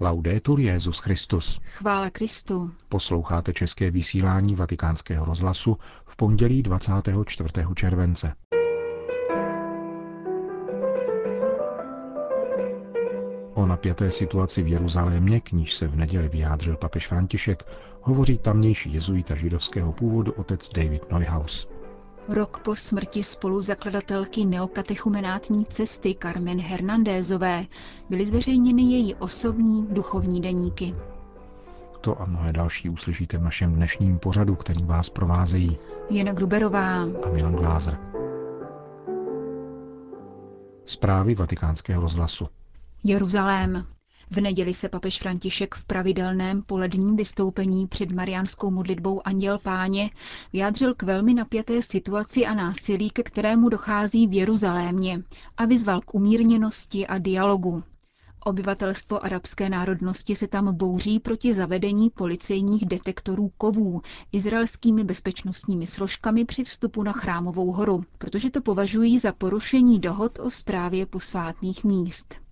Laudetur Jezus Christus. Chvála Kristu. Posloucháte české vysílání Vatikánského rozhlasu v pondělí 24. července. O napjaté situaci v Jeruzalémě, k níž se v neděli vyjádřil papež František, hovoří tamnější jezuita židovského původu otec David Neuhaus. Rok po smrti spoluzakladatelky neokatechumenátní cesty Carmen Hernandézové byly zveřejněny její osobní duchovní deníky. To a mnohé další uslyšíte v našem dnešním pořadu, který vás provázejí Jana Gruberová a Milan Glázer. Zprávy vatikánského rozhlasu. Jeruzalém. V neděli se papež František v pravidelném poledním vystoupení před mariánskou modlitbou Anděl Páně vyjádřil k velmi napjaté situaci a násilí, ke kterému dochází v Jeruzalémě a vyzval k umírněnosti a dialogu. Obyvatelstvo arabské národnosti se tam bouří proti zavedení policejních detektorů kovů izraelskými bezpečnostními složkami při vstupu na Chrámovou horu, protože to považují za porušení dohod o správě posvátných míst.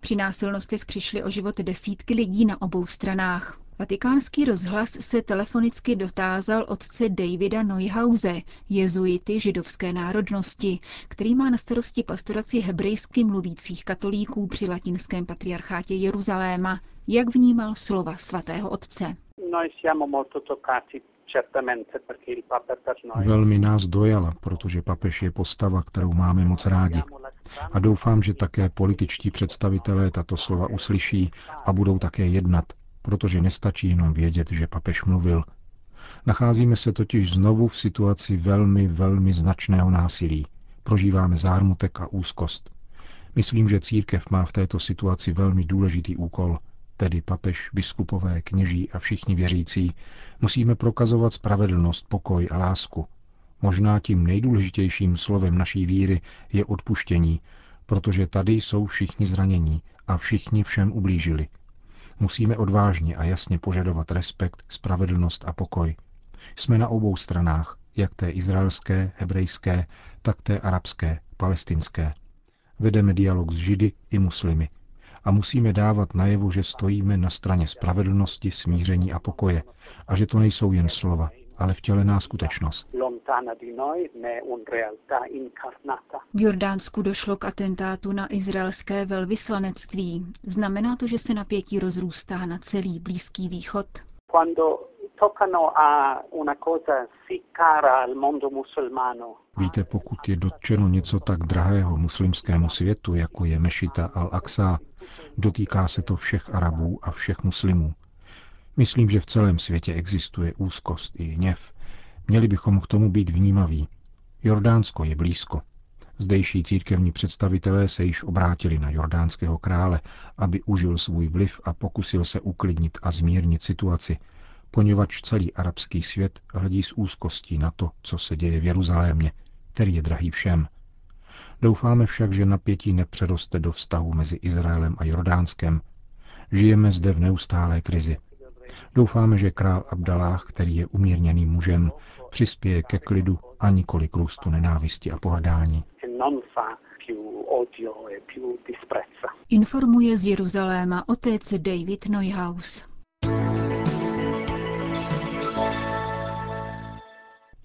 Při násilnostech přišly o život desítky lidí na obou stranách. Vatikánský rozhlas se telefonicky dotázal otce Davida Neuhause, jezuity židovské národnosti, který má na starosti pastoraci hebrejsky mluvících katolíků při latinském patriarchátě Jeruzaléma, jak vnímal slova svatého otce. Velmi nás dojala, protože papež je postava, kterou máme moc rádi. A doufám, že také političtí představitelé tato slova uslyší a budou také jednat, protože nestačí jenom vědět, že papež mluvil. Nacházíme se totiž znovu v situaci velmi, velmi značného násilí. Prožíváme zármutek a úzkost. Myslím, že církev má v této situaci velmi důležitý úkol, tedy papež, biskupové, kněží a všichni věřící, musíme prokazovat spravedlnost, pokoj a lásku. Možná tím nejdůležitějším slovem naší víry je odpuštění, protože tady jsou všichni zranění a všichni všem ublížili. Musíme odvážně a jasně požadovat respekt, spravedlnost a pokoj. Jsme na obou stranách, jak té izraelské, hebrejské, tak té arabské, palestinské. Vedeme dialog s židy i muslimy. A musíme dávat najevu, že stojíme na straně spravedlnosti, smíření a pokoje a že to nejsou jen slova, ale vtělená skutečnost. V Jordánsku došlo k atentátu na izraelské velvyslanectví. Znamená to, že se napětí rozrůstá na celý Blízký východ? Víte, pokud je dotčeno něco tak drahého muslimskému světu, jako je Mešita al-Aqsa, dotýká se to všech Arabů a všech muslimů. Myslím, že v celém světě existuje úzkost i hněv. Měli bychom k tomu být vnímaví. Jordánsko je blízko. Zdejší církevní představitelé se již obrátili na jordánského krále, aby užil svůj vliv a pokusil se uklidnit a zmírnit situaci, poněvadž celý arabský svět hledí s úzkostí na to, co se děje v Jeruzalémě, který je drahý všem. Doufáme však, že napětí nepřeroste do vztahu mezi Izraelem a Jordánskem. Žijeme zde v neustálé krizi. Doufáme, že král Abdalách, který je umírněným mužem, přispěje ke klidu a nikoli k růstu nenávisti a pohrdání. Informuje z Jeruzaléma otec David Neuhaus.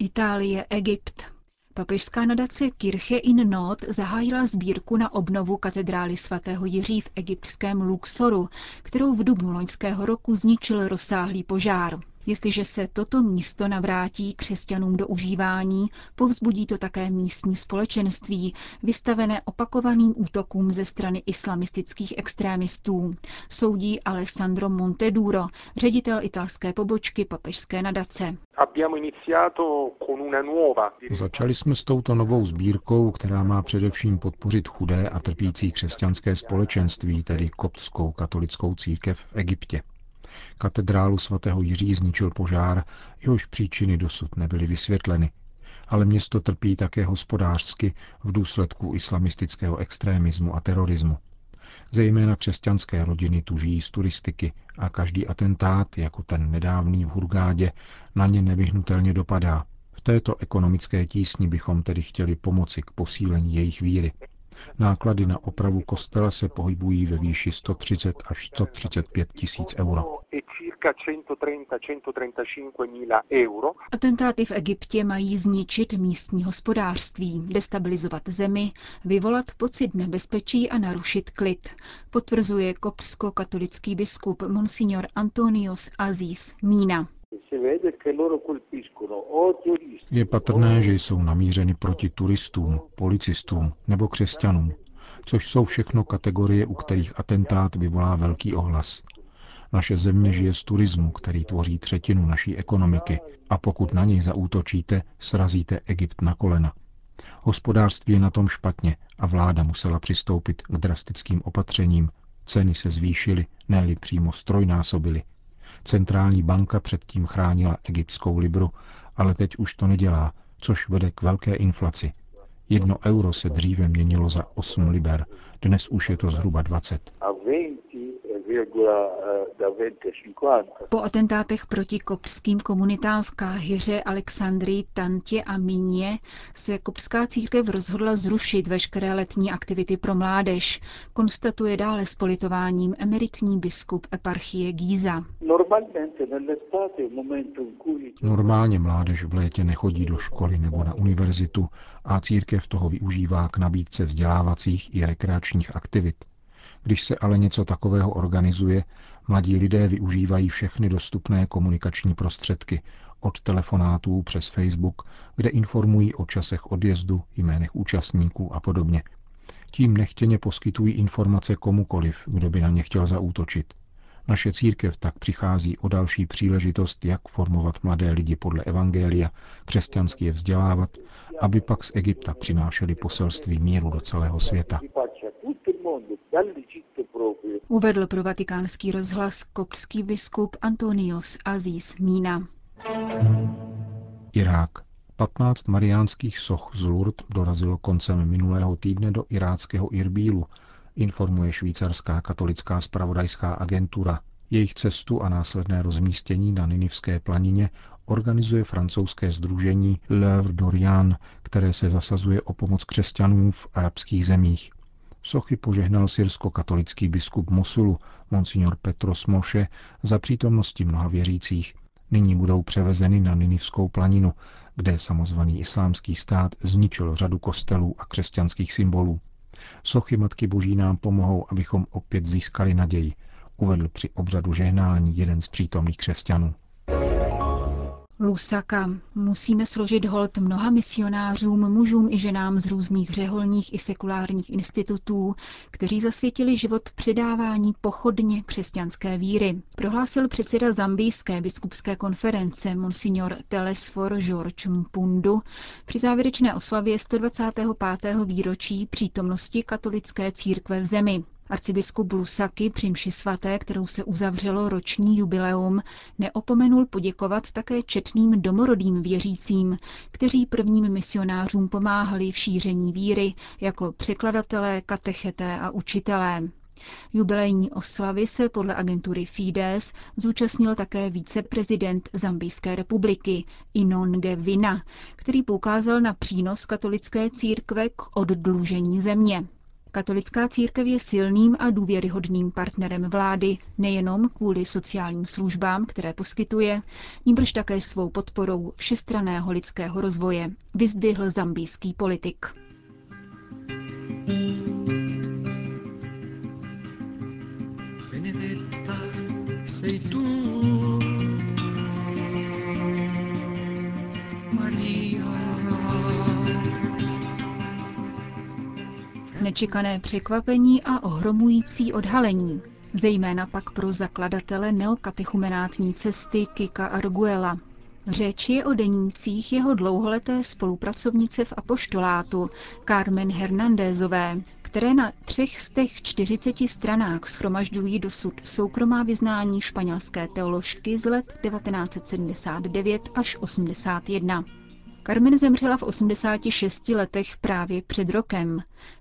Itálie, Egypt. Papežská nadace Kirche in Not zahájila sbírku na obnovu katedrály svatého Jiří v egyptském Luxoru, kterou v dubnu loňského roku zničil rozsáhlý požár. Jestliže se toto místo navrátí křesťanům do užívání, povzbudí to také místní společenství, vystavené opakovaným útokům ze strany islamistických extrémistů. Soudí Alessandro Monteduro, ředitel italské pobočky papežské nadace. Začali jsme s touto novou sbírkou, která má především podpořit chudé a trpící křesťanské společenství, tedy koptskou katolickou církev v Egyptě. Katedrálu svatého Jiří zničil požár, jehož příčiny dosud nebyly vysvětleny. Ale město trpí také hospodářsky v důsledku islamistického extrémismu a terorismu. Zejména křesťanské rodiny tuží z turistiky a každý atentát, jako ten nedávný v Hurgádě, na ně nevyhnutelně dopadá. V této ekonomické tísni bychom tedy chtěli pomoci k posílení jejich víry. Náklady na opravu kostela se pohybují ve výši 130 až 135 tisíc euro. Atentáty v Egyptě mají zničit místní hospodářství, destabilizovat zemi, vyvolat pocit nebezpečí a narušit klid, potvrzuje kopsko-katolický biskup Monsignor Antonios Aziz Mína. Je patrné, že jsou namířeny proti turistům, policistům nebo křesťanům, což jsou všechno kategorie, u kterých atentát vyvolá velký ohlas. Naše země žije z turismu, který tvoří třetinu naší ekonomiky a pokud na něj zaútočíte, srazíte Egypt na kolena. Hospodářství je na tom špatně a vláda musela přistoupit k drastickým opatřením. Ceny se zvýšily, ne přímo strojnásobily. Centrální banka předtím chránila egyptskou libru, ale teď už to nedělá, což vede k velké inflaci. Jedno euro se dříve měnilo za 8 liber, dnes už je to zhruba 20. Po atentátech proti kopským komunitám v Káhyře, Alexandrii, Tantě a Mině se kopská církev rozhodla zrušit veškeré letní aktivity pro mládež, konstatuje dále s politováním emeritní biskup eparchie Gíza. Normálně mládež v létě nechodí do školy nebo na univerzitu a církev toho využívá k nabídce vzdělávacích i rekreačních aktivit. Když se ale něco takového organizuje, mladí lidé využívají všechny dostupné komunikační prostředky, od telefonátů přes Facebook, kde informují o časech odjezdu, jménech účastníků a podobně. Tím nechtěně poskytují informace komukoliv, kdo by na ně chtěl zaútočit. Naše církev tak přichází o další příležitost, jak formovat mladé lidi podle Evangelia, křesťansky je vzdělávat, aby pak z Egypta přinášeli poselství míru do celého světa. Uvedl pro vatikánský rozhlas kopský biskup Antonios Aziz Mína. Irák. 15 mariánských soch z Lourdes dorazilo koncem minulého týdne do iráckého Irbílu, informuje švýcarská katolická spravodajská agentura. Jejich cestu a následné rozmístění na Ninivské planině organizuje francouzské združení L'Œuvre d'Orient, které se zasazuje o pomoc křesťanům v arabských zemích. Sochy požehnal syrsko-katolický biskup Mosulu, monsignor Petros Moše, za přítomnosti mnoha věřících. Nyní budou převezeny na Ninivskou planinu, kde samozvaný islámský stát zničil řadu kostelů a křesťanských symbolů. Sochy Matky Boží nám pomohou, abychom opět získali naději, uvedl při obřadu žehnání jeden z přítomných křesťanů. Lusaka. Musíme složit hold mnoha misionářům, mužům i ženám z různých řeholních i sekulárních institutů, kteří zasvětili život předávání pochodně křesťanské víry, prohlásil předseda Zambijské biskupské konference Monsignor Telesfor George Mpundu při závěrečné oslavě 125. výročí přítomnosti katolické církve v zemi. Arcibiskup Lusaki při mši svaté, kterou se uzavřelo roční jubileum, neopomenul poděkovat také četným domorodým věřícím, kteří prvním misionářům pomáhali v šíření víry jako překladatelé, katecheté a učitelé. Jubilejní oslavy se podle agentury Fides zúčastnil také viceprezident Zambijské republiky Inonge Vina, který poukázal na přínos katolické církve k oddlužení země. Katolická církev je silným a důvěryhodným partnerem vlády nejenom kvůli sociálním službám, které poskytuje, níbrž také svou podporou všestraného lidského rozvoje, vyzdvihl zambijský politik. Benedetta sei tu, Nečekané překvapení a ohromující odhalení, zejména pak pro zakladatele neokatechumenátní cesty Kika Arguela. Řeč je o denících jeho dlouholeté spolupracovnice v apoštolátu Carmen Hernandézové, které na třech z těch 40 stranách schromažďují dosud soukromá vyznání španělské teoložky z let 1979 až 81. Carmen zemřela v 86 letech právě před rokem.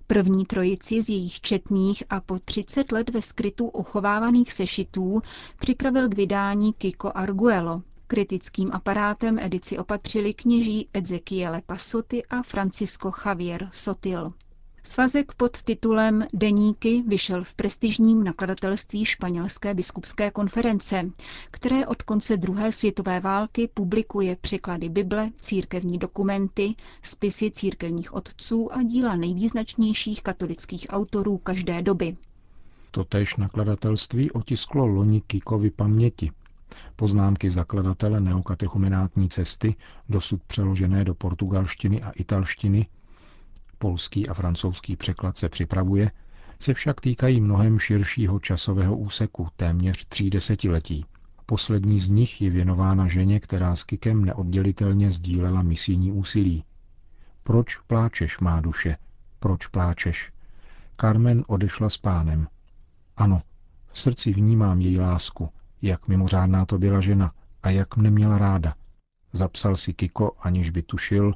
První trojici z jejich četných a po 30 let ve skrytu uchovávaných sešitů připravil k vydání Kiko Arguello. Kritickým aparátem edici opatřili kněží Ezekiele Pasoty a Francisco Javier Sotil. Svazek pod titulem Deníky vyšel v prestižním nakladatelství Španělské biskupské konference, které od konce druhé světové války publikuje překlady Bible, církevní dokumenty, spisy církevních otců a díla nejvýznačnějších katolických autorů každé doby. Totež nakladatelství otisklo loni Kikovi paměti. Poznámky zakladatele neokatechumenátní cesty, dosud přeložené do portugalštiny a italštiny, polský a francouzský překlad se připravuje, se však týkají mnohem širšího časového úseku, téměř tří desetiletí. Poslední z nich je věnována ženě, která s Kikem neoddělitelně sdílela misijní úsilí. Proč pláčeš, má duše? Proč pláčeš? Carmen odešla s pánem. Ano, v srdci vnímám její lásku, jak mimořádná to byla žena a jak mne měla ráda. Zapsal si Kiko, aniž by tušil,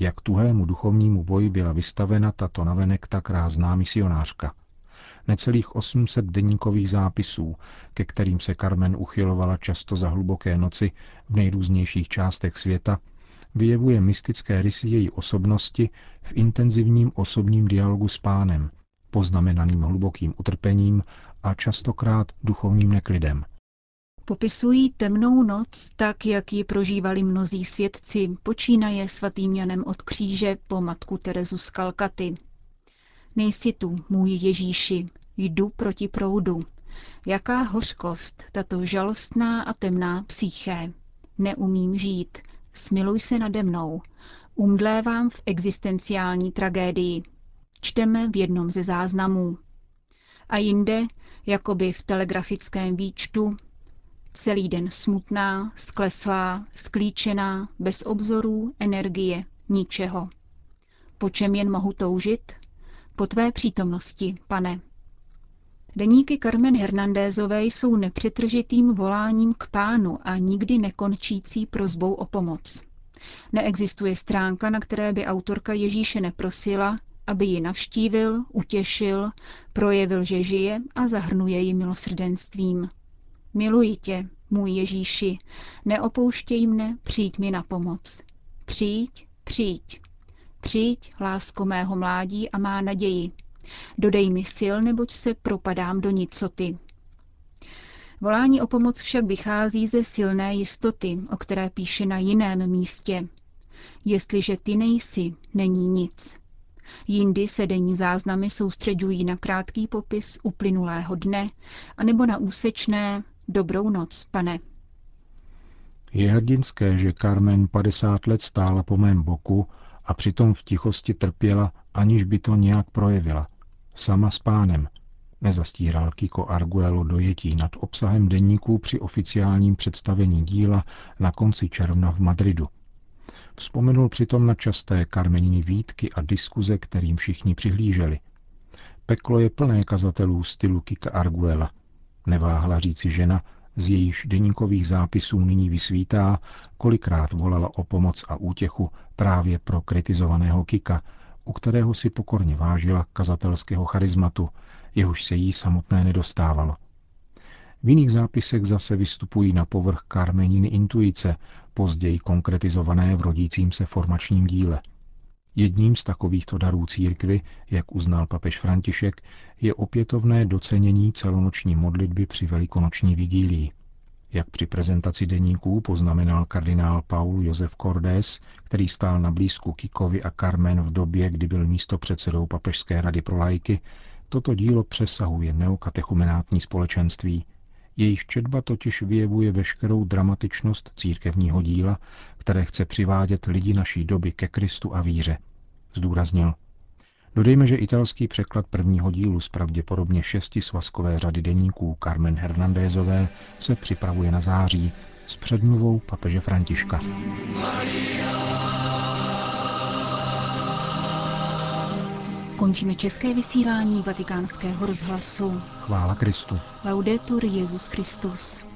jak tuhému duchovnímu boji byla vystavena tato navenek tak rázná misionářka. Necelých 800 denníkových zápisů, ke kterým se Carmen uchylovala často za hluboké noci v nejrůznějších částech světa, vyjevuje mystické rysy její osobnosti v intenzivním osobním dialogu s pánem, poznamenaným hlubokým utrpením a častokrát duchovním neklidem. Popisují temnou noc tak, jak ji prožívali mnozí svědci, počínaje svatým Janem od kříže po matku Terezu z Kalkaty. Nejsi tu, můj Ježíši, jdu proti proudu. Jaká hořkost, tato žalostná a temná psyché. Neumím žít, smiluj se nade mnou. Umdlévám v existenciální tragédii. Čteme v jednom ze záznamů. A jinde, jakoby v telegrafickém výčtu, Celý den smutná, skleslá, sklíčená, bez obzorů, energie, ničeho. Po čem jen mohu toužit? Po tvé přítomnosti, pane. Deníky Carmen Hernandézové jsou nepřetržitým voláním k pánu a nikdy nekončící prozbou o pomoc. Neexistuje stránka, na které by autorka Ježíše neprosila, aby ji navštívil, utěšil, projevil, že žije a zahrnuje ji milosrdenstvím. Miluji tě, můj Ježíši, neopouštěj mne, přijď mi na pomoc. Přijď, přijď. Přijď, lásko mého mládí a má naději. Dodej mi sil, neboť se propadám do nicoty. Volání o pomoc však vychází ze silné jistoty, o které píše na jiném místě. Jestliže ty nejsi, není nic. Jindy se denní záznamy soustředují na krátký popis uplynulého dne, anebo na úsečné Dobrou noc, pane. Je hrdinské, že Carmen 50 let stála po mém boku a přitom v tichosti trpěla, aniž by to nějak projevila. Sama s pánem, nezastíral Kiko Arguello dojetí nad obsahem denníků při oficiálním představení díla na konci června v Madridu. Vzpomenul přitom na časté Carmeniny výtky a diskuze, kterým všichni přihlíželi. Peklo je plné kazatelů stylu Kika Arguela neváhla říci žena, z jejíž deníkových zápisů nyní vysvítá, kolikrát volala o pomoc a útěchu právě pro kritizovaného Kika, u kterého si pokorně vážila kazatelského charizmatu, jehož se jí samotné nedostávalo. V jiných zápisech zase vystupují na povrch Karmeniny intuice, později konkretizované v rodícím se formačním díle – Jedním z takovýchto darů církvy, jak uznal papež František, je opětovné docenění celonoční modlitby při velikonoční vigílii. Jak při prezentaci deníků poznamenal kardinál Paul Josef Cordes, který stál na blízku Kikovi a Carmen v době, kdy byl místo předsedou Papežské rady pro lajky, toto dílo přesahuje neokatechumenátní společenství. Jejich četba totiž vyjevuje veškerou dramatičnost církevního díla, které chce přivádět lidi naší doby ke Kristu a víře. Zdůraznil. Dodejme, že italský překlad prvního dílu z pravděpodobně šesti svazkové řady deníků Carmen Hernandézové se připravuje na září s předmluvou papeže Františka. Končíme české vysílání vatikánského rozhlasu. Chvála Kristu. Laudetur Jezus Christus.